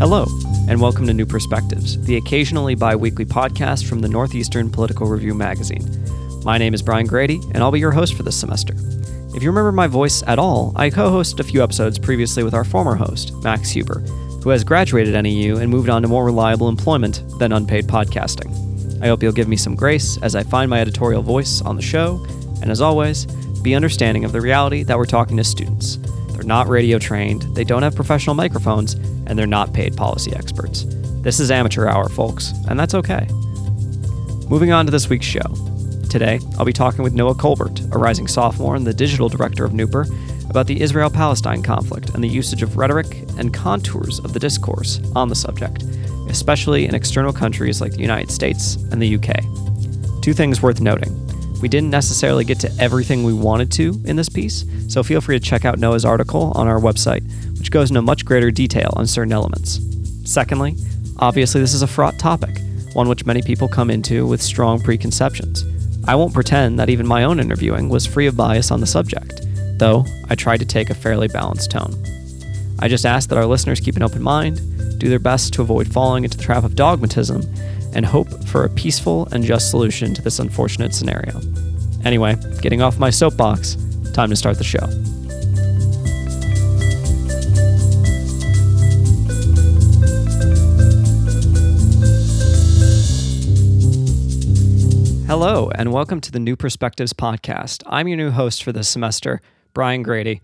Hello, and welcome to New Perspectives, the occasionally bi weekly podcast from the Northeastern Political Review magazine. My name is Brian Grady, and I'll be your host for this semester. If you remember my voice at all, I co hosted a few episodes previously with our former host, Max Huber, who has graduated NEU and moved on to more reliable employment than unpaid podcasting. I hope you'll give me some grace as I find my editorial voice on the show, and as always, be understanding of the reality that we're talking to students. They're not radio trained, they don't have professional microphones, and they're not paid policy experts. This is amateur hour, folks, and that's okay. Moving on to this week's show. Today, I'll be talking with Noah Colbert, a rising sophomore and the digital director of Nooper, about the Israel Palestine conflict and the usage of rhetoric and contours of the discourse on the subject, especially in external countries like the United States and the UK. Two things worth noting. We didn't necessarily get to everything we wanted to in this piece, so feel free to check out Noah's article on our website, which goes into much greater detail on certain elements. Secondly, obviously, this is a fraught topic, one which many people come into with strong preconceptions. I won't pretend that even my own interviewing was free of bias on the subject, though I tried to take a fairly balanced tone. I just ask that our listeners keep an open mind, do their best to avoid falling into the trap of dogmatism, and hope for a peaceful and just solution to this unfortunate scenario. Anyway, getting off my soapbox, time to start the show. Hello, and welcome to the New Perspectives podcast. I'm your new host for this semester, Brian Grady.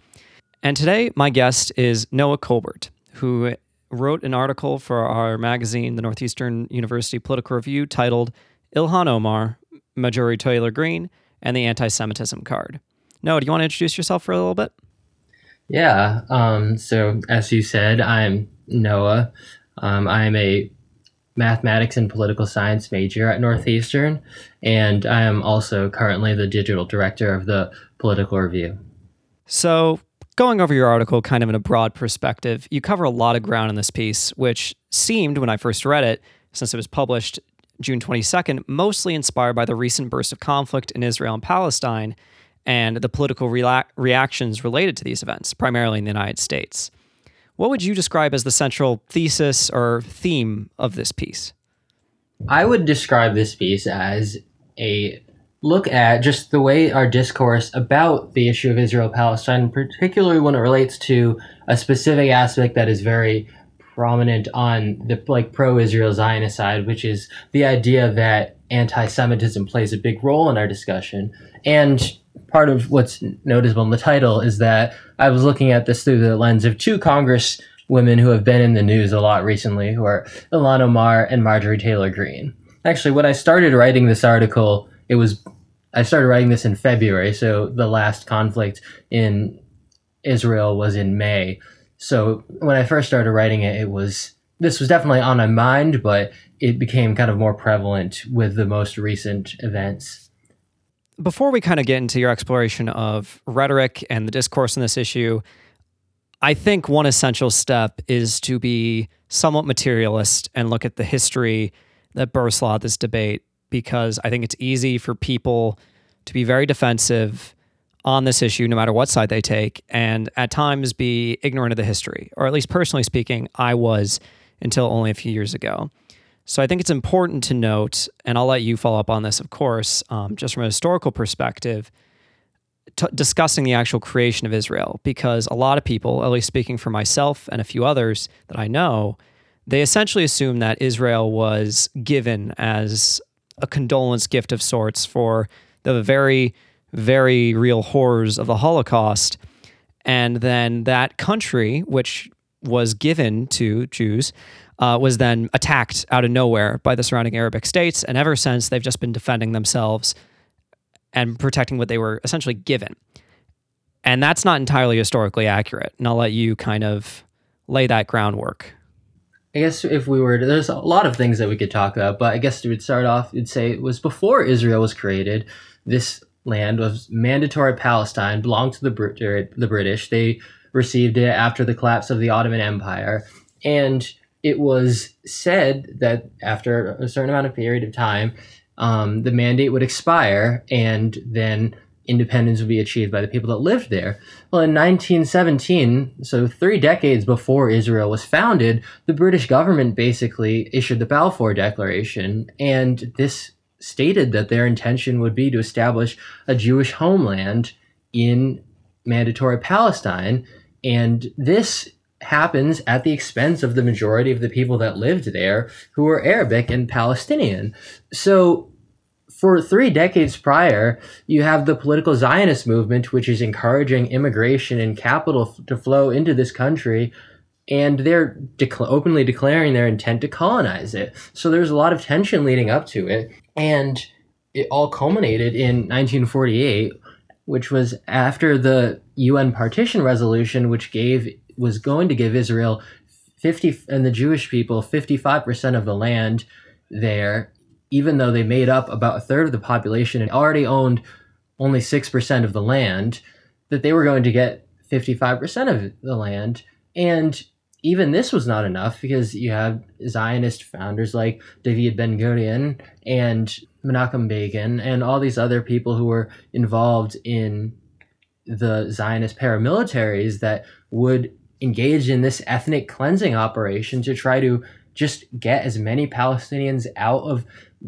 And today, my guest is Noah Colbert, who wrote an article for our magazine, the Northeastern University Political Review, titled Ilhan Omar, Marjorie Taylor Greene, and the Anti Semitism Card. Noah, do you want to introduce yourself for a little bit? Yeah. Um, so, as you said, I'm Noah. Um, I'm a mathematics and political science major at Northeastern, and I am also currently the digital director of the Political Review. So, going over your article kind of in a broad perspective, you cover a lot of ground in this piece, which seemed, when I first read it, since it was published June 22nd, mostly inspired by the recent burst of conflict in Israel and Palestine and the political reactions related to these events, primarily in the United States. What would you describe as the central thesis or theme of this piece? I would describe this piece as a look at just the way our discourse about the issue of Israel Palestine, particularly when it relates to a specific aspect that is very prominent on the like pro-Israel Zionist side, which is the idea that anti-Semitism plays a big role in our discussion. And part of what's noticeable in the title is that I was looking at this through the lens of two Congress women who have been in the news a lot recently, who are Ilhan Omar and Marjorie Taylor Greene. Actually, when I started writing this article, it was I started writing this in February, so the last conflict in Israel was in May. So when I first started writing it, it was this was definitely on my mind, but it became kind of more prevalent with the most recent events. Before we kind of get into your exploration of rhetoric and the discourse on this issue, I think one essential step is to be somewhat materialist and look at the history that lot this debate because I think it's easy for people to be very defensive on this issue, no matter what side they take, and at times be ignorant of the history. Or at least personally speaking, I was until only a few years ago. So I think it's important to note, and I'll let you follow up on this, of course, um, just from a historical perspective, t- discussing the actual creation of Israel, because a lot of people, at least speaking for myself and a few others that I know, they essentially assume that Israel was given as a condolence gift of sorts for the very, very real horrors of the Holocaust. And then that country, which was given to Jews, uh, was then attacked out of nowhere by the surrounding Arabic states. And ever since, they've just been defending themselves and protecting what they were essentially given. And that's not entirely historically accurate. And I'll let you kind of lay that groundwork. I guess if we were to, there's a lot of things that we could talk about, but I guess we would start off, you'd say it was before Israel was created. This land was mandatory Palestine, belonged to the, Brit- the British. They received it after the collapse of the Ottoman Empire. And it was said that after a certain amount of period of time, um, the mandate would expire, and then independence would be achieved by the people that lived there. Well, in 1917, so three decades before Israel was founded, the British government basically issued the Balfour Declaration, and this stated that their intention would be to establish a Jewish homeland in mandatory Palestine. And this happens at the expense of the majority of the people that lived there who were Arabic and Palestinian. So for three decades prior, you have the political Zionist movement, which is encouraging immigration and capital f- to flow into this country, and they're openly declaring their intent to colonize it. So there's a lot of tension leading up to it, and it all culminated in 1948, which was after the UN partition resolution, which gave was going to give Israel 50 and the Jewish people 55% of the land there even though they made up about a third of the population and already owned only 6% of the land, that they were going to get 55% of the land. And even this was not enough because you have Zionist founders like David Ben Gurion and Menachem Begin and all these other people who were involved in the Zionist paramilitaries that would engage in this ethnic cleansing operation to try to just get as many Palestinians out of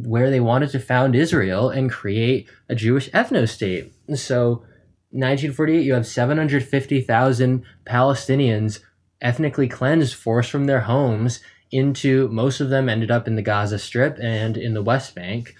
where they wanted to found Israel and create a Jewish ethno state. So, 1948, you have 750,000 Palestinians ethnically cleansed, forced from their homes into most of them ended up in the Gaza Strip and in the West Bank.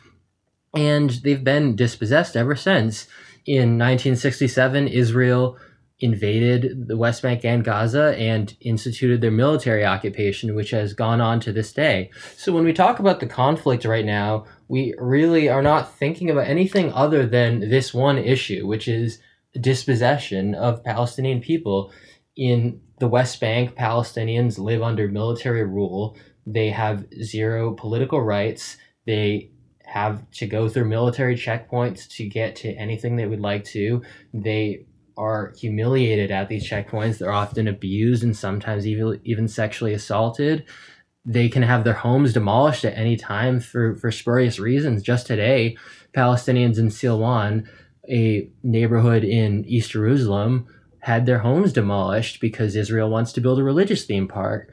And they've been dispossessed ever since. In 1967, Israel invaded the West Bank and Gaza and instituted their military occupation, which has gone on to this day. So when we talk about the conflict right now, we really are not thinking about anything other than this one issue, which is dispossession of Palestinian people. In the West Bank, Palestinians live under military rule. They have zero political rights. They have to go through military checkpoints to get to anything they would like to. They are humiliated at these checkpoints. They're often abused and sometimes even even sexually assaulted. They can have their homes demolished at any time for, for spurious reasons. Just today, Palestinians in Silwan, a neighborhood in East Jerusalem, had their homes demolished because Israel wants to build a religious theme park.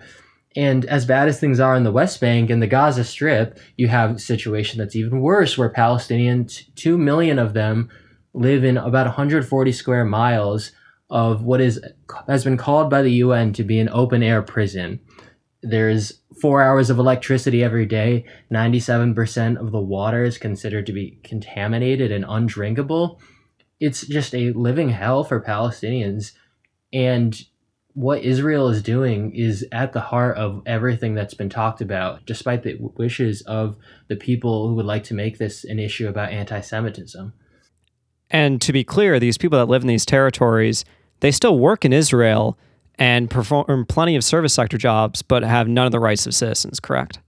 And as bad as things are in the West Bank and the Gaza Strip, you have a situation that's even worse where Palestinians, two million of them, live in about 140 square miles of what is has been called by the UN to be an open air prison. There's four hours of electricity every day. 97% of the water is considered to be contaminated and undrinkable. It's just a living hell for Palestinians. And what Israel is doing is at the heart of everything that's been talked about, despite the wishes of the people who would like to make this an issue about anti Semitism. And to be clear, these people that live in these territories, they still work in Israel and perform plenty of service sector jobs, but have none of the rights of citizens, correct?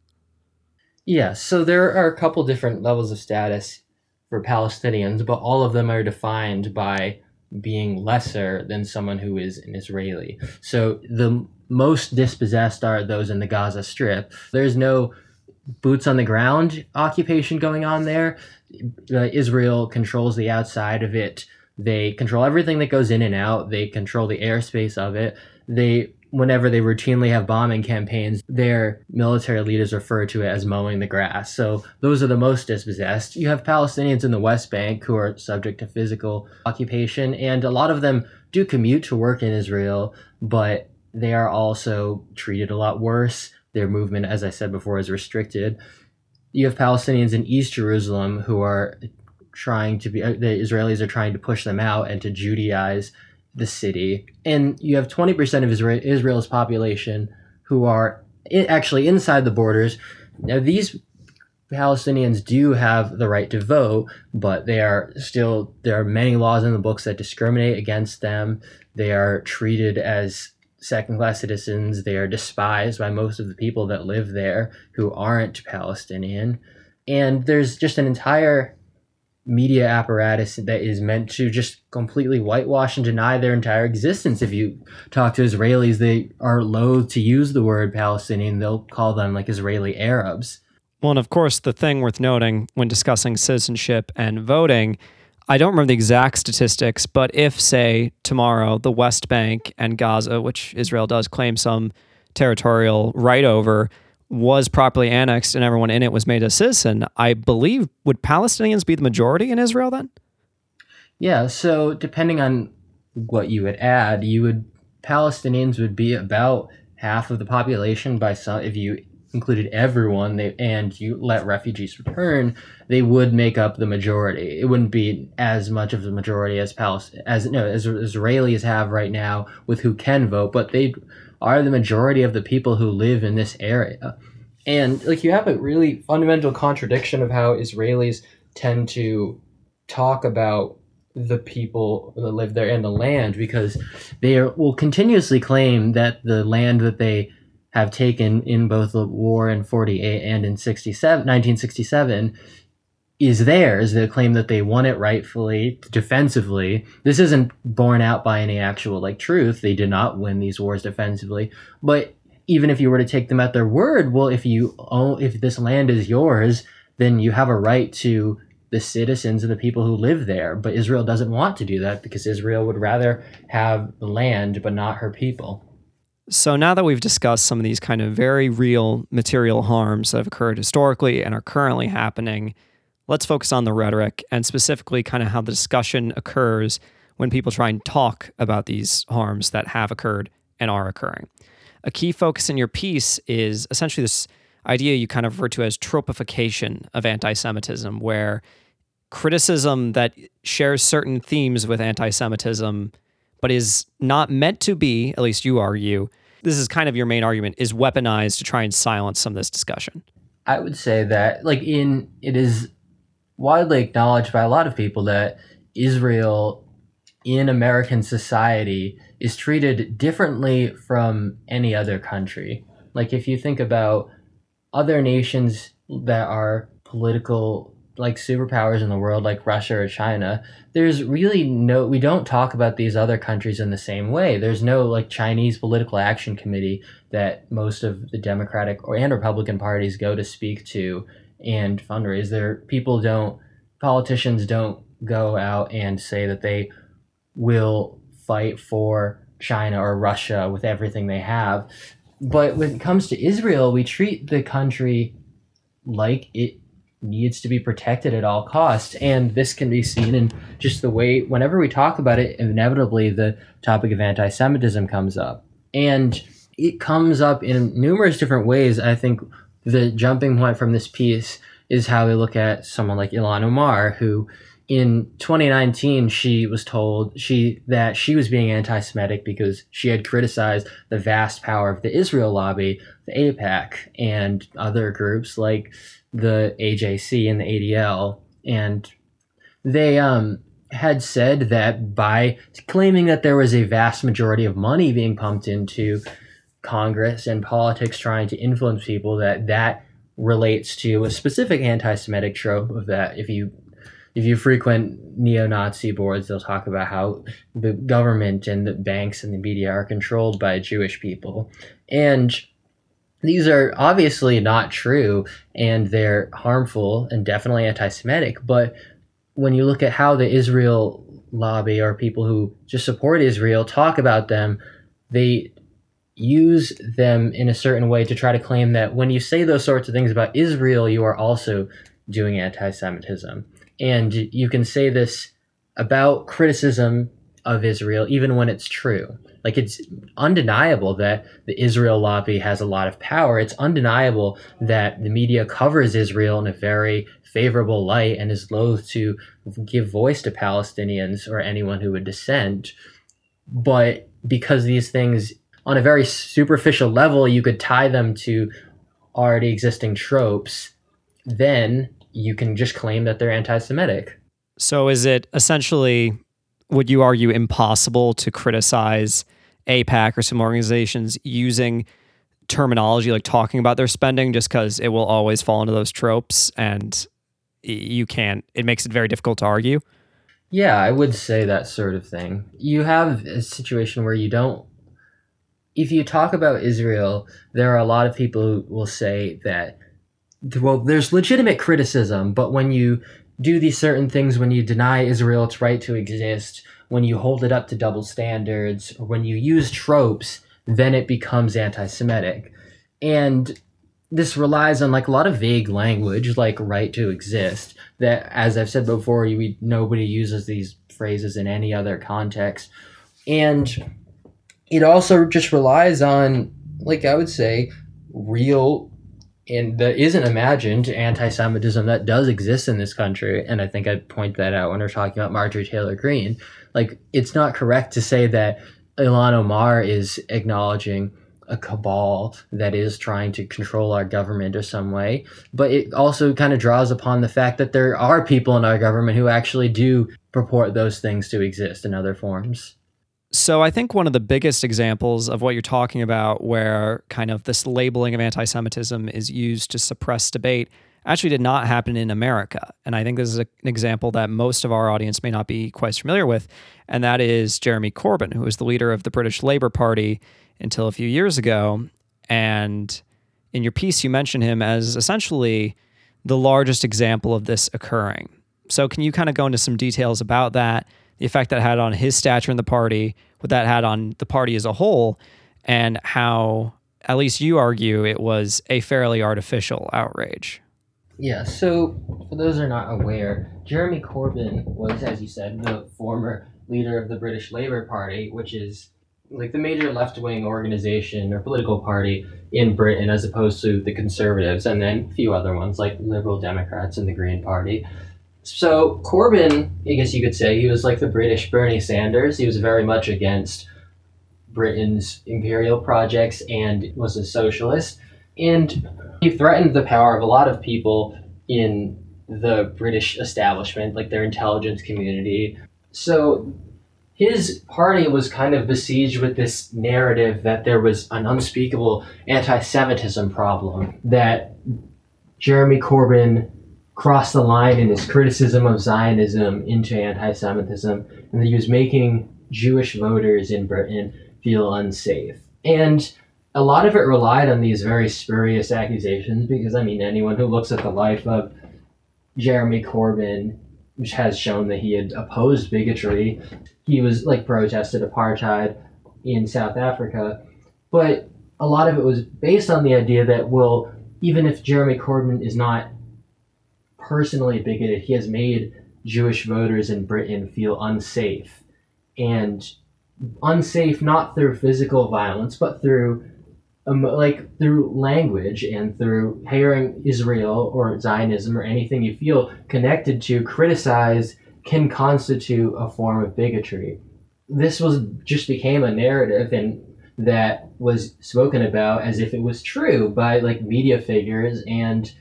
Yeah, so there are a couple different levels of status for Palestinians, but all of them are defined by being lesser than someone who is an Israeli. So the most dispossessed are those in the Gaza Strip. There's no boots on the ground occupation going on there. Uh, Israel controls the outside of it. They control everything that goes in and out. They control the airspace of it. They, whenever they routinely have bombing campaigns, their military leaders refer to it as mowing the grass. So those are the most dispossessed. You have Palestinians in the West Bank who are subject to physical occupation, and a lot of them do commute to work in Israel, but they are also treated a lot worse. Their movement, as I said before, is restricted you have Palestinians in East Jerusalem who are trying to be uh, the Israelis are trying to push them out and to Judaize the city, and you have twenty percent of Israel, Israel's population who are actually inside the borders. Now these Palestinians do have the right to vote, but they are still there are many laws in the books that discriminate against them. They are treated as second class citizens. They are despised by most of the people that live there who aren't Palestinian. And there's just an entire media apparatus that is meant to just completely whitewash and deny their entire existence. If you talk to Israelis, they are loath to use the word Palestinian. They'll call them like Israeli Arabs. Well, and of course, the thing worth noting when discussing citizenship and voting I don't remember the exact statistics, but if, say, tomorrow the West Bank and Gaza, which Israel does claim some territorial right over, was properly annexed and everyone in it was made a citizen, I believe, would Palestinians be the majority in Israel then? Yeah, so depending on what you would add, you would Palestinians would be about half of the population by some if you included everyone they, and you let refugees return, they would make up the majority. It wouldn't be as much of the majority as Palestine as no as Israelis have right now with who can vote, but they are the majority of the people who live in this area. And like you have a really fundamental contradiction of how Israelis tend to talk about the people that live there and the land because they are, will continuously claim that the land that they have taken in both the war in 48 and in 67, 1967 is theirs. They claim that they won it rightfully, defensively. This isn't borne out by any actual like truth. They did not win these wars defensively. But even if you were to take them at their word, well, if you own, if this land is yours, then you have a right to the citizens and the people who live there. But Israel doesn't want to do that because Israel would rather have the land but not her people. So now that we've discussed some of these kind of very real material harms that have occurred historically and are currently happening, let's focus on the rhetoric and specifically kind of how the discussion occurs when people try and talk about these harms that have occurred and are occurring. A key focus in your piece is essentially this idea you kind of refer to as tropification of anti Semitism, where criticism that shares certain themes with anti Semitism, but is not meant to be, at least you argue, this is kind of your main argument, is weaponized to try and silence some of this discussion. I would say that, like, in it is widely acknowledged by a lot of people that Israel in American society is treated differently from any other country. Like, if you think about other nations that are political like superpowers in the world like Russia or China, there's really no we don't talk about these other countries in the same way. There's no like Chinese political action committee that most of the Democratic or and Republican parties go to speak to and fundraise. There people don't politicians don't go out and say that they will fight for China or Russia with everything they have. But when it comes to Israel, we treat the country like it needs to be protected at all costs. And this can be seen in just the way, whenever we talk about it, inevitably the topic of anti Semitism comes up. And it comes up in numerous different ways. I think the jumping point from this piece is how we look at someone like Ilhan Omar, who in 2019 she was told she that she was being anti-Semitic because she had criticized the vast power of the Israel lobby, the AIPAC, and other groups like the AJC and the ADL, and they um, had said that by claiming that there was a vast majority of money being pumped into Congress and politics trying to influence people, that that relates to a specific anti-Semitic trope of that if you if you frequent neo-Nazi boards, they'll talk about how the government and the banks and the media are controlled by Jewish people. And these are obviously not true and they're harmful and definitely anti Semitic. But when you look at how the Israel lobby or people who just support Israel talk about them, they use them in a certain way to try to claim that when you say those sorts of things about Israel, you are also doing anti Semitism. And you can say this about criticism of Israel, even when it's true. Like it's undeniable that the Israel lobby has a lot of power. It's undeniable that the media covers Israel in a very favorable light and is loath to give voice to Palestinians or anyone who would dissent. But because these things, on a very superficial level, you could tie them to already existing tropes, then you can just claim that they're anti Semitic. So is it essentially, would you argue, impossible to criticize AIPAC or some organizations using terminology like talking about their spending just because it will always fall into those tropes and you can't, it makes it very difficult to argue? Yeah, I would say that sort of thing. You have a situation where you don't if you talk about Israel, there are a lot of people who will say that well, there's legitimate criticism, but when you do these certain things, when you deny Israel its right to exist, when you hold it up to double standards, or when you use tropes, then it becomes anti Semitic. And this relies on like a lot of vague language, like right to exist, that, as I've said before, we, nobody uses these phrases in any other context. And it also just relies on, like I would say, real and that isn't imagined anti-Semitism that does exist in this country, and I think I point that out when we're talking about Marjorie Taylor Greene. Like, it's not correct to say that Ilhan Omar is acknowledging a cabal that is trying to control our government or some way, but it also kind of draws upon the fact that there are people in our government who actually do purport those things to exist in other forms. So I think one of the biggest examples of what you're talking about, where kind of this labeling of anti Semitism is used to suppress debate, actually did not happen in America. And I think this is a, an example that most of our audience may not be quite familiar with. And that is Jeremy Corbyn, who was the leader of the British Labour Party until a few years ago. And in your piece, you mention him as essentially the largest example of this occurring. So, can you kind of go into some details about that? The effect that had on his stature in the party, what that had on the party as a whole, and how, at least you argue, it was a fairly artificial outrage. Yeah, so for those who are not aware, Jeremy Corbyn was, as you said, the former leader of the British Labour Party, which is like the major left wing organization or political party in Britain, as opposed to the Conservatives, and then a few other ones like Liberal Democrats and the Green Party. So Corbyn, I guess you could say, he was like the British Bernie Sanders. He was very much against Britain's imperial projects and was a socialist. And he threatened the power of a lot of people in the British establishment, like their intelligence community. So his party was kind of besieged with this narrative that there was an unspeakable anti Semitism problem, that Jeremy Corbyn crossed the line in his criticism of Zionism into anti Semitism, and that he was making Jewish voters in Britain feel unsafe. And a lot of it relied on these very spurious accusations because, I mean, anyone who looks at the life of Jeremy Corbyn, which has shown that he had opposed bigotry, he was like protested apartheid in South Africa. But a lot of it was based on the idea that, well, even if Jeremy Corbyn is not personally bigoted. He has made Jewish voters in Britain feel unsafe. And unsafe not through physical violence, but through um, like through language and through hearing Israel or Zionism or anything you feel connected to criticize can constitute a form of bigotry. This was just became a narrative and that was spoken about as if it was true by like media figures and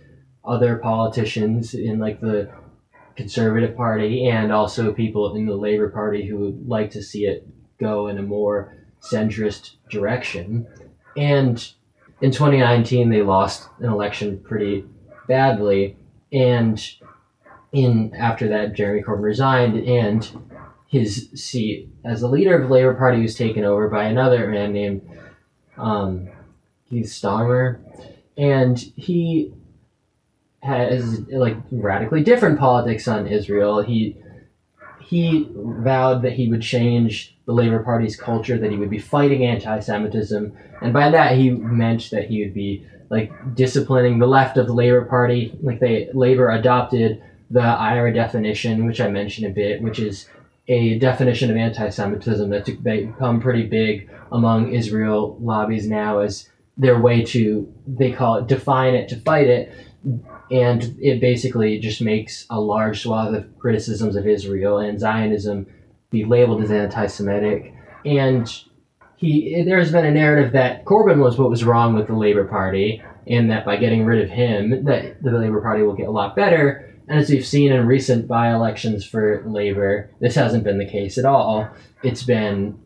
other politicians in like the conservative party and also people in the labor party who would like to see it go in a more centrist direction. And in 2019 they lost an election pretty badly. And in after that jeremy corbyn resigned and his seat as the leader of the labor party was taken over by another man named um, Keir Starmer. And he has like radically different politics on Israel. He he vowed that he would change the Labor Party's culture, that he would be fighting anti-Semitism, and by that he meant that he would be like disciplining the left of the Labor Party. Like they Labor adopted the IHRA definition, which I mentioned a bit, which is a definition of anti-Semitism that's become pretty big among Israel lobbies now as their way to they call it define it to fight it and it basically just makes a large swath of criticisms of Israel and Zionism be labeled as anti-Semitic. And he, there has been a narrative that Corbyn was what was wrong with the Labor Party, and that by getting rid of him, that the Labor Party will get a lot better. And as we've seen in recent by-elections for Labor, this hasn't been the case at all. It's been,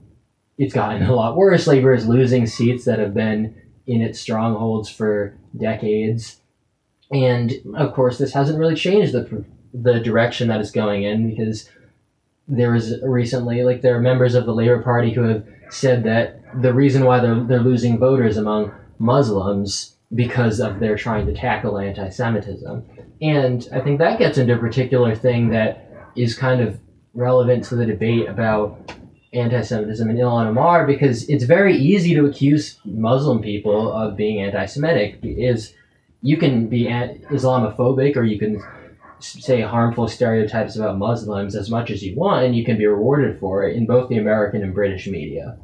it's gotten a lot worse. Labor is losing seats that have been in its strongholds for decades and of course, this hasn't really changed the the direction that it's going in because there was recently like there are members of the Labor Party who have said that the reason why they're they're losing voters among Muslims because of their trying to tackle anti-Semitism. And I think that gets into a particular thing that is kind of relevant to the debate about anti-Semitism in Ilhan Omar because it's very easy to accuse Muslim people of being anti-Semitic. Is you can be Islamophobic or you can say harmful stereotypes about Muslims as much as you want, and you can be rewarded for it in both the American and British media.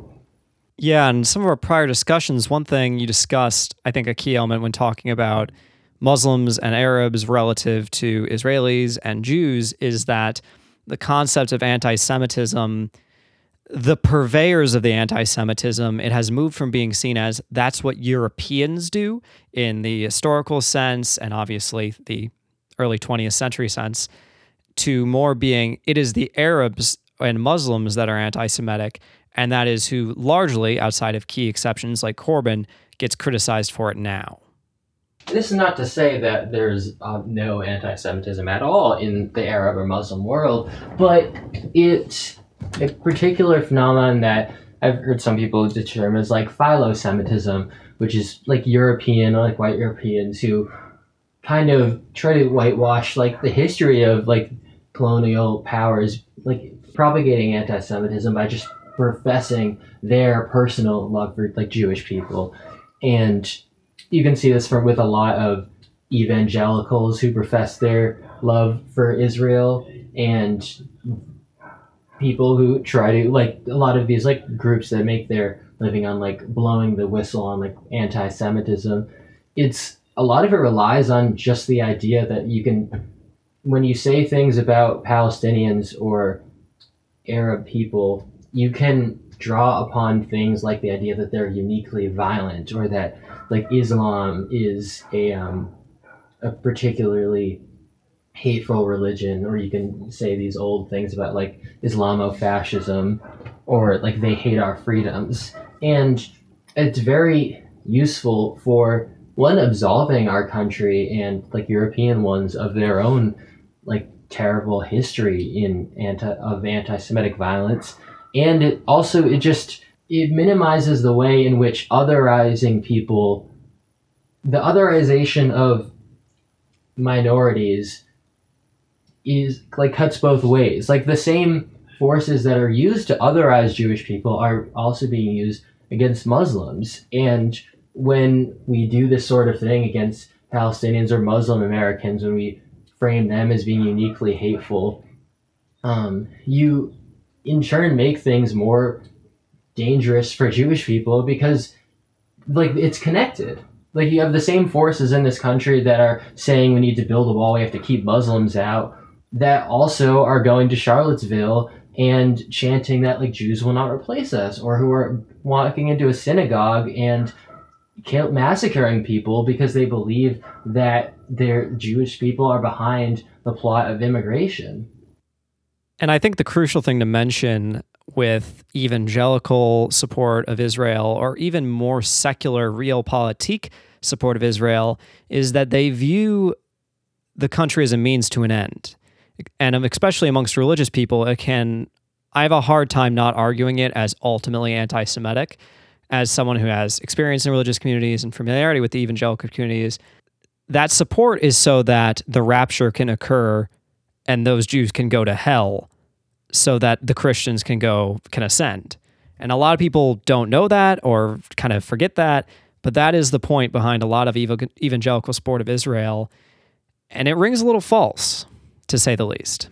Yeah, and some of our prior discussions, one thing you discussed, I think a key element when talking about Muslims and Arabs relative to Israelis and Jews is that the concept of anti Semitism, the purveyors of the anti Semitism, it has moved from being seen as that's what Europeans do in the historical sense and obviously the early 20th century sense to more being it is the Arabs and Muslims that are anti Semitic and that is who largely, outside of key exceptions like Corbyn, gets criticized for it now. This is not to say that there's uh, no anti-Semitism at all in the Arab or Muslim world, but it's a particular phenomenon that I've heard some people determine as like philo-Semitism, which is like European, like white Europeans who kind of try to whitewash like the history of like colonial powers, like propagating anti-Semitism by just professing their personal love for like Jewish people, and you can see this from with a lot of evangelicals who profess their love for Israel and people who try to like a lot of these like groups that make their living on like blowing the whistle on like anti-Semitism. It's a lot of it relies on just the idea that you can when you say things about Palestinians or Arab people you can draw upon things like the idea that they're uniquely violent or that like Islam is a um, a particularly hateful religion or you can say these old things about like Islamofascism or like they hate our freedoms. And it's very useful for one absolving our country and like European ones of their own like terrible history in anti of anti-Semitic violence. And it also it just it minimizes the way in which otherizing people the otherization of minorities is like cuts both ways. Like the same forces that are used to otherize jewish people are also being used against muslims. And when we do this sort of thing against palestinians or muslim americans when we frame them as being uniquely hateful um, you in turn make things more dangerous for Jewish people because like it's connected. Like you have the same forces in this country that are saying we need to build a wall, we have to keep Muslims out, that also are going to Charlottesville and chanting that like Jews will not replace us, or who are walking into a synagogue and kill, massacring people because they believe that their Jewish people are behind the plot of immigration. And I think the crucial thing to mention with evangelical support of Israel or even more secular realpolitik support of Israel is that they view the country as a means to an end. And especially amongst religious people, it can I have a hard time not arguing it as ultimately anti-Semitic. As someone who has experience in religious communities and familiarity with the evangelical communities, that support is so that the rapture can occur and those Jews can go to hell so that the Christians can go can ascend. And a lot of people don't know that or kind of forget that, but that is the point behind a lot of evangelical support of Israel. And it rings a little false, to say the least.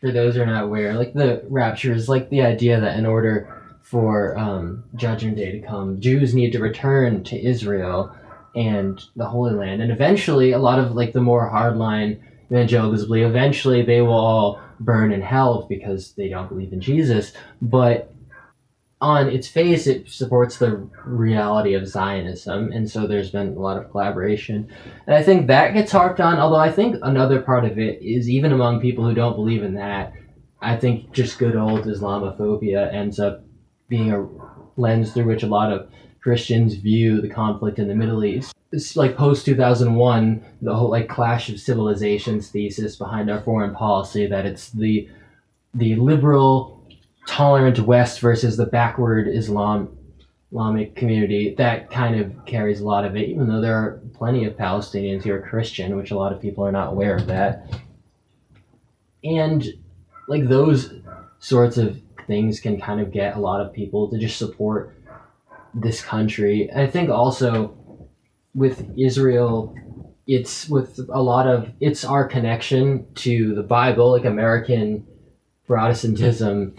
For those who are not aware, like the rapture is like the idea that in order for um, Judgment Day to come, Jews need to return to Israel and the Holy Land. And eventually, a lot of like the more hardline evangelicals believe eventually they will all burn in hell because they don't believe in Jesus. But on its face, it supports the reality of Zionism, and so there's been a lot of collaboration. And I think that gets harped on, although I think another part of it is even among people who don't believe in that, I think just good old Islamophobia ends up being a lens through which a lot of Christians view the conflict in the Middle East it's like post 2001 the whole like clash of civilizations thesis behind our foreign policy that it's the the liberal tolerant west versus the backward islam Islamic community, that kind of carries a lot of it, even though there are plenty of Palestinians who are Christian, which a lot of people are not aware of that. And like those sorts of things can kind of get a lot of people to just support this country. I think also with Israel, it's with a lot of it's our connection to the Bible, like American Protestantism,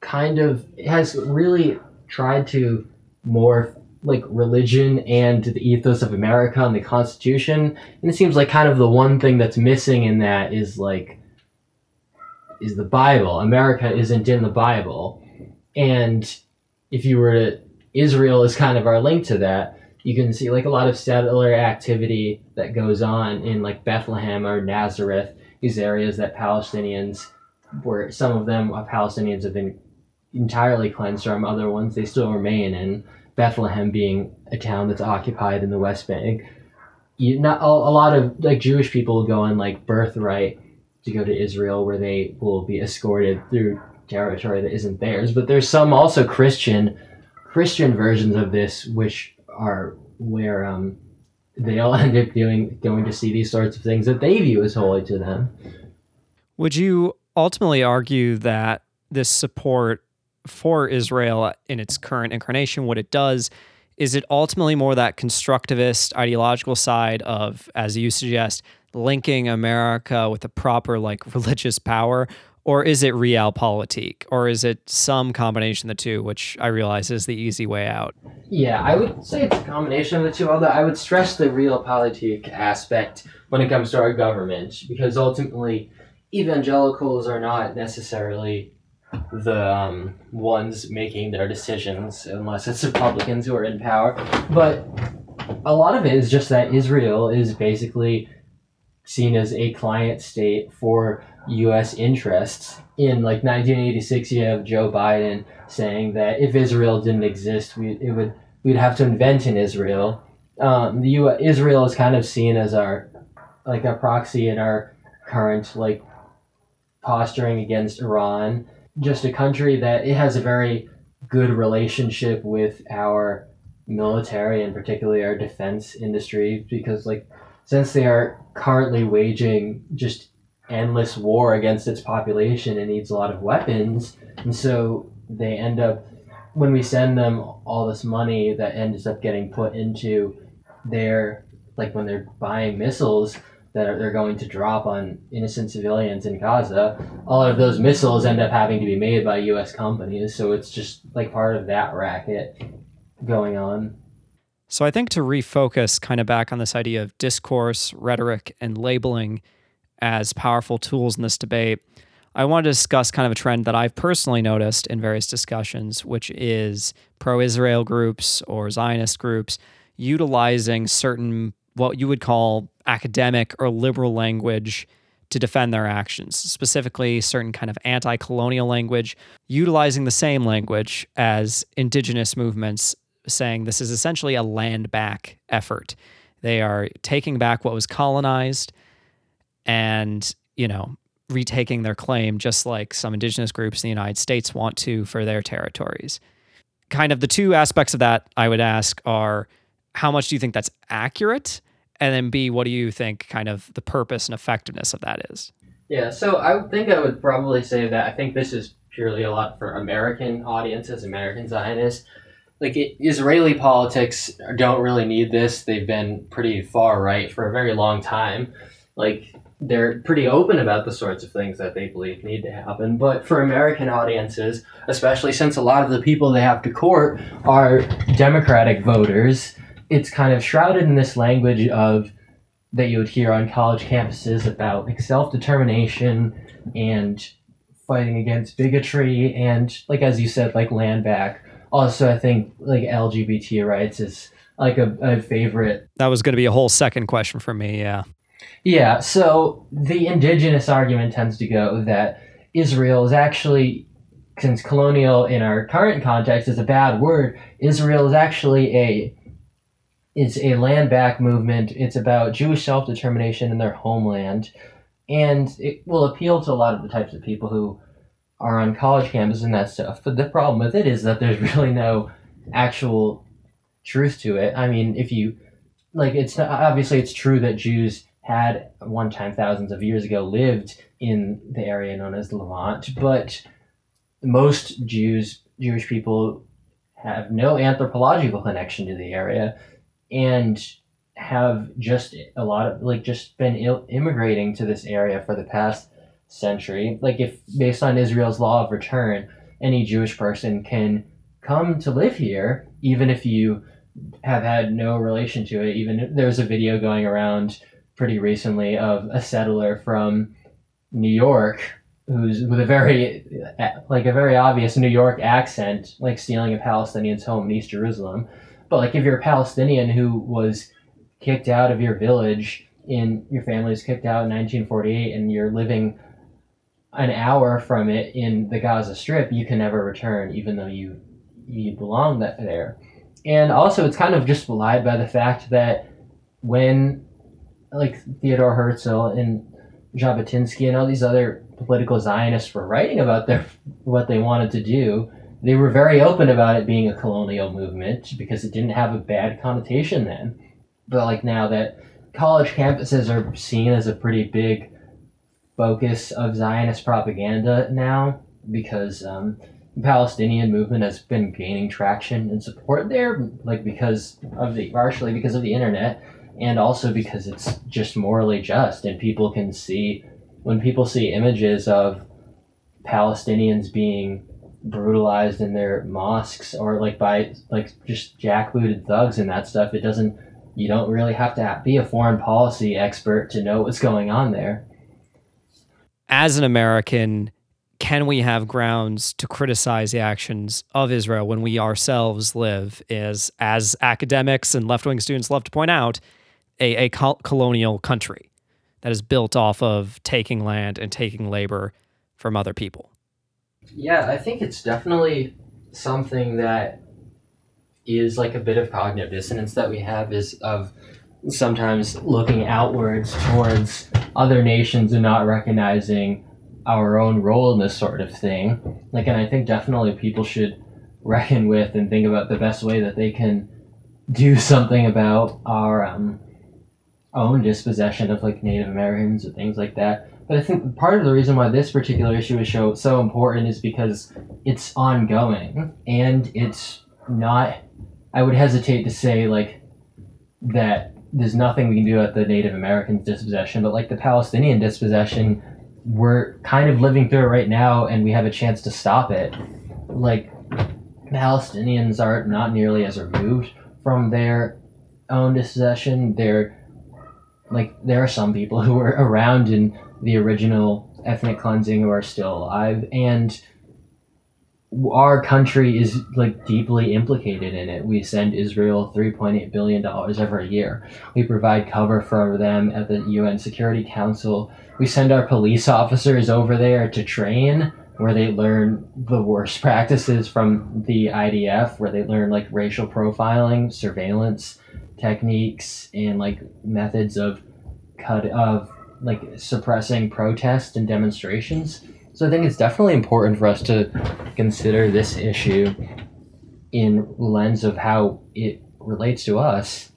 kind of has really tried to morph like religion and the ethos of America and the Constitution. And it seems like kind of the one thing that's missing in that is like is the Bible. America isn't in the Bible. And if you were to Israel is kind of our link to that. You can see like a lot of settler activity that goes on in like Bethlehem or Nazareth, these areas that Palestinians where some of them uh, Palestinians have been entirely cleansed from, other ones they still remain in. Bethlehem being a town that's occupied in the West Bank. You, not a, a lot of like Jewish people go on like birthright to go to Israel, where they will be escorted through territory that isn't theirs. But there's some also Christian Christian versions of this, which are where um, they all end up doing going to see these sorts of things that they view as holy to them. Would you ultimately argue that this support for Israel in its current incarnation, what it does, is it ultimately more that constructivist ideological side of, as you suggest, linking America with a proper like religious power? Or is it realpolitik? Or is it some combination of the two, which I realize is the easy way out? Yeah, I would say it's a combination of the two, although I would stress the realpolitik aspect when it comes to our government, because ultimately evangelicals are not necessarily the um, ones making their decisions unless it's Republicans who are in power. But a lot of it is just that Israel is basically seen as a client state for U.S. interests. In like 1986, you have Joe Biden saying that if Israel didn't exist, we it would we'd have to invent an Israel. Um, the U. Israel is kind of seen as our like a proxy in our current like posturing against Iran just a country that it has a very good relationship with our military and particularly our defense industry because like since they are currently waging just endless war against its population it needs a lot of weapons. And so they end up when we send them all this money that ends up getting put into their like when they're buying missiles that they're going to drop on innocent civilians in Gaza, all of those missiles end up having to be made by U.S. companies. So it's just like part of that racket going on. So I think to refocus kind of back on this idea of discourse, rhetoric, and labeling as powerful tools in this debate, I want to discuss kind of a trend that I've personally noticed in various discussions, which is pro Israel groups or Zionist groups utilizing certain what you would call academic or liberal language to defend their actions, specifically certain kind of anti colonial language, utilizing the same language as indigenous movements, saying this is essentially a land back effort. They are taking back what was colonized and, you know, retaking their claim, just like some indigenous groups in the United States want to for their territories. Kind of the two aspects of that I would ask are how much do you think that's accurate? And then B, what do you think kind of the purpose and effectiveness of that is? Yeah, so I think I would probably say that I think this is purely a lot for American audiences, American Zionists. Like it, Israeli politics don't really need this. They've been pretty far right for a very long time. Like they're pretty open about the sorts of things that they believe need to happen. But for American audiences, especially since a lot of the people they have to court are Democratic voters, it's kind of shrouded in this language of that you would hear on college campuses about like self-determination and fighting against bigotry and like as you said like land back. Also i think like lgbt rights is like a, a favorite that was going to be a whole second question for me yeah. Yeah so the indigenous argument tends to go that israel is actually since colonial in our current context is a bad word israel is actually a it's a land back movement. It's about Jewish self determination in their homeland. And it will appeal to a lot of the types of people who are on college campuses and that stuff. But the problem with it is that there's really no actual truth to it. I mean, if you like, it's obviously it's true that Jews had one time thousands of years ago lived in the area known as Levant, but most Jews, Jewish people, have no anthropological connection to the area, and have just a lot of like just been immigrating to this area for the past century. Like if based on Israel's law of return, any Jewish person can come to live here even if you have had no relation to it. Even there's a video going around pretty recently of a settler from New York who's with a very like a very obvious New York accent, like stealing a Palestinian's home in East Jerusalem. But like if you're a Palestinian who was kicked out of your village in your family was kicked out in 1948 and you're living an hour from it in the Gaza Strip, you can never return, even though you you belong there. And also, it's kind of just belied by the fact that when, like Theodore Herzl and Jabotinsky and all these other political Zionists were writing about their what they wanted to do, they were very open about it being a colonial movement because it didn't have a bad connotation then. But like now that college campuses are seen as a pretty big focus of Zionist propaganda now because um, the Palestinian movement has been gaining traction and support there, like because of the partially because of the internet, and also because it's just morally just, and people can see when people see images of Palestinians being brutalized in their mosques or like by like just jackbooted thugs and that stuff, it doesn't you don't really have to be a foreign policy expert to know what's going on there. As an American, can we have grounds to criticize the actions of Israel when we ourselves live as as academics and left-wing students love to point out a, a colonial country that is built off of taking land and taking labor from other people? Yeah, I think it's definitely something that is like a bit of cognitive dissonance that we have is of sometimes looking outwards towards other nations and not recognizing our own role in this sort of thing. Like, and I think definitely people should reckon with and think about the best way that they can do something about our um, own dispossession of like Native Americans and things like that. But I think part of the reason why this particular issue is so so important is because it's ongoing and it's not I would hesitate to say like that there's nothing we can do about the Native Americans dispossession, but like the Palestinian dispossession, we're kind of living through it right now, and we have a chance to stop it. Like Palestinians are not nearly as removed from their own dispossession. They're like there are some people who were around in the original ethnic cleansing who are still alive, and our country is like deeply implicated in it. We send Israel 3.8 billion dollars every year. We provide cover for them at the UN Security Council. We send our police officers over there to train where they learn the worst practices from the IDF, where they learn like racial profiling, surveillance techniques and like methods of cut of like suppressing protests and demonstrations so I think it's definitely important for us to consider this issue in the lens of how it relates to us.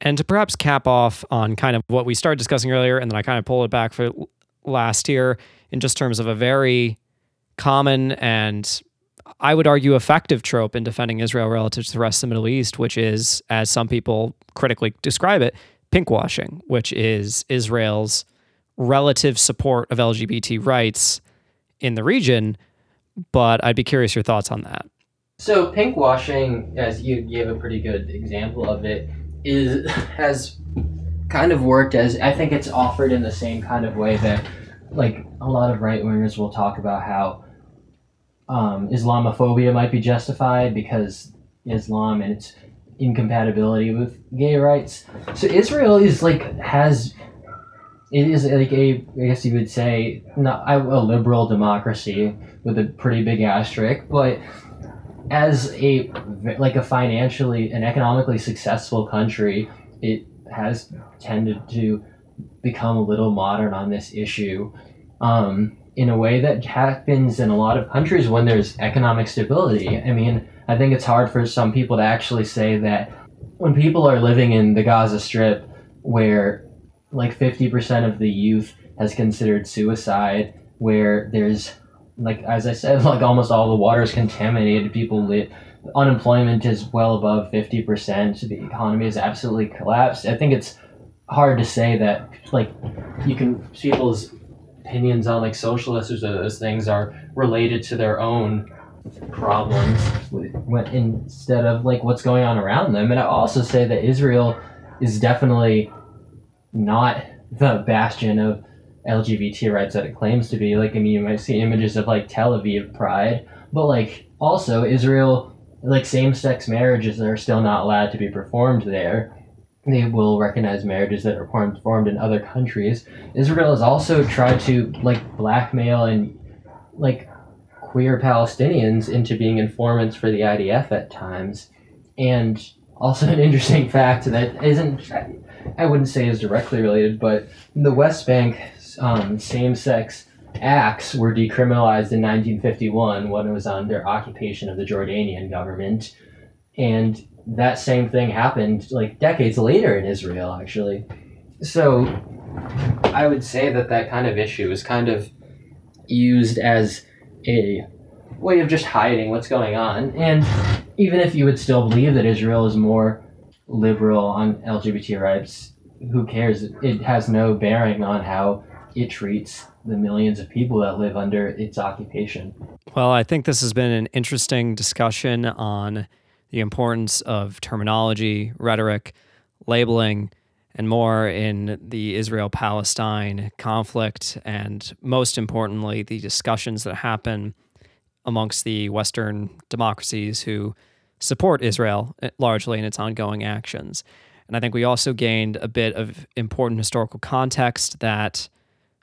And to perhaps cap off on kind of what we started discussing earlier, and then I kind of pull it back for last year in just terms of a very common and I would argue effective trope in defending Israel relative to the rest of the Middle East, which is, as some people critically describe it, pinkwashing, which is Israel's relative support of LGBT rights in the region, but I'd be curious your thoughts on that. So pinkwashing, as you gave a pretty good example of it, is has kind of worked as I think it's offered in the same kind of way that like a lot of right wingers will talk about how um, Islamophobia might be justified because Islam and its incompatibility with gay rights. So Israel is like has it is like a I guess you would say not a liberal democracy with a pretty big asterisk, but as a like a financially and economically successful country, it has tended to become a little modern on this issue. Um, in a way that happens in a lot of countries when there's economic stability. I mean, I think it's hard for some people to actually say that when people are living in the Gaza Strip, where like 50% of the youth has considered suicide, where there's like as I said, like almost all the water is contaminated. People live, unemployment is well above fifty percent. The economy has absolutely collapsed. I think it's hard to say that like you can see people's opinions on like social issues or those things are related to their own problems instead of like what's going on around them. And I also say that Israel is definitely not the bastion of LGBT rights that it claims to be. Like, I mean, you might see images of like Tel Aviv Pride, but like also Israel, like same sex marriages are still not allowed to be performed there. They will recognize marriages that are performed in other countries. Israel has also tried to like blackmail and like queer Palestinians into being informants for the IDF at times. And also an interesting fact that isn't I wouldn't say is directly related, but the West Bank um, same-sex acts were decriminalized in 1951 when it was under occupation of the Jordanian government, and that same thing happened like decades later in Israel, actually. So, I would say that that kind of issue is kind of used as a way of just hiding what's going on, and even if you would still believe that Israel is more liberal on LGBT rights, who cares? It has no bearing on how it treats the millions of people that live under its occupation. Well, I think this has been an interesting discussion on the importance of terminology, rhetoric, labeling, and more in the Israel Palestine conflict, and most importantly, the discussions that happen amongst the Western democracies who support Israel eh, largely in its ongoing actions. And I think we also gained a bit of important historical context that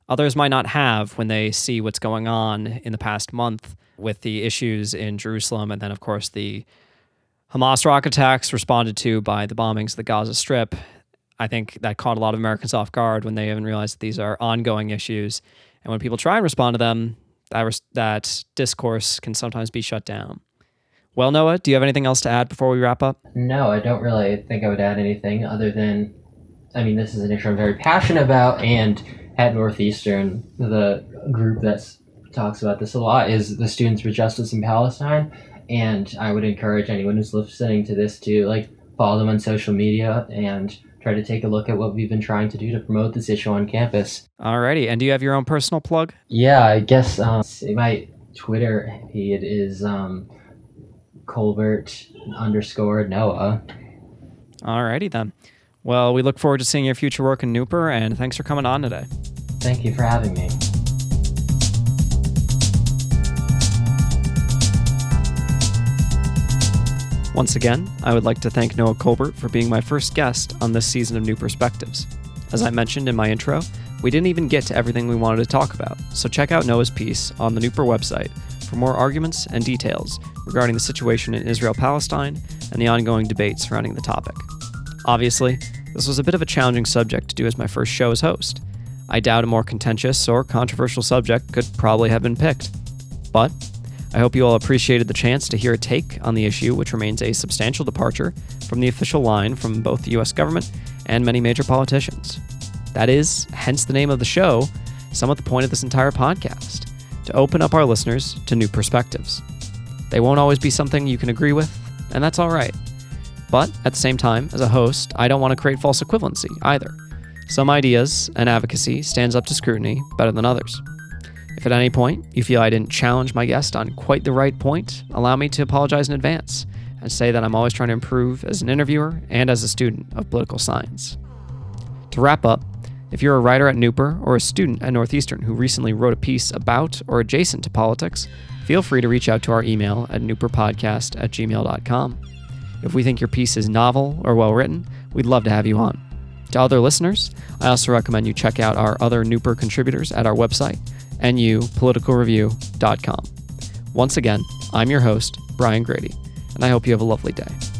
others might not have when they see what's going on in the past month with the issues in Jerusalem and then, of course, the Hamas rocket attacks responded to by the bombings of the Gaza Strip. I think that caught a lot of Americans off guard when they haven't realized that these are ongoing issues. And when people try and respond to them, that, res- that discourse can sometimes be shut down. Well, Noah, do you have anything else to add before we wrap up? No, I don't really think I would add anything other than, I mean, this is an issue I'm very passionate about, and at Northeastern, the group that talks about this a lot is the Students for Justice in Palestine, and I would encourage anyone who's listening to this to like follow them on social media and try to take a look at what we've been trying to do to promote this issue on campus. Alrighty, and do you have your own personal plug? Yeah, I guess um, my Twitter feed is um, Colbert underscore Noah. Alrighty then. Well, we look forward to seeing your future work in Newper, and thanks for coming on today. Thank you for having me. Once again, I would like to thank Noah Colbert for being my first guest on this season of New Perspectives. As I mentioned in my intro, we didn't even get to everything we wanted to talk about, so check out Noah's piece on the Newper website for more arguments and details regarding the situation in Israel Palestine and the ongoing debate surrounding the topic. Obviously, this was a bit of a challenging subject to do as my first show as host. I doubt a more contentious or controversial subject could probably have been picked. But I hope you all appreciated the chance to hear a take on the issue, which remains a substantial departure from the official line from both the US government and many major politicians. That is, hence the name of the show, somewhat the point of this entire podcast to open up our listeners to new perspectives. They won't always be something you can agree with, and that's all right. But at the same time, as a host, I don't want to create false equivalency either. Some ideas and advocacy stands up to scrutiny better than others. At any point you feel I didn't challenge my guest on quite the right point, allow me to apologize in advance and say that I'm always trying to improve as an interviewer and as a student of political science. To wrap up, if you're a writer at Newper or a student at Northeastern who recently wrote a piece about or adjacent to politics, feel free to reach out to our email at newperpodcast at gmail.com. If we think your piece is novel or well written, we'd love to have you on. To other listeners, I also recommend you check out our other Newper contributors at our website, nupoliticalreview.com. Once again, I'm your host, Brian Grady, and I hope you have a lovely day.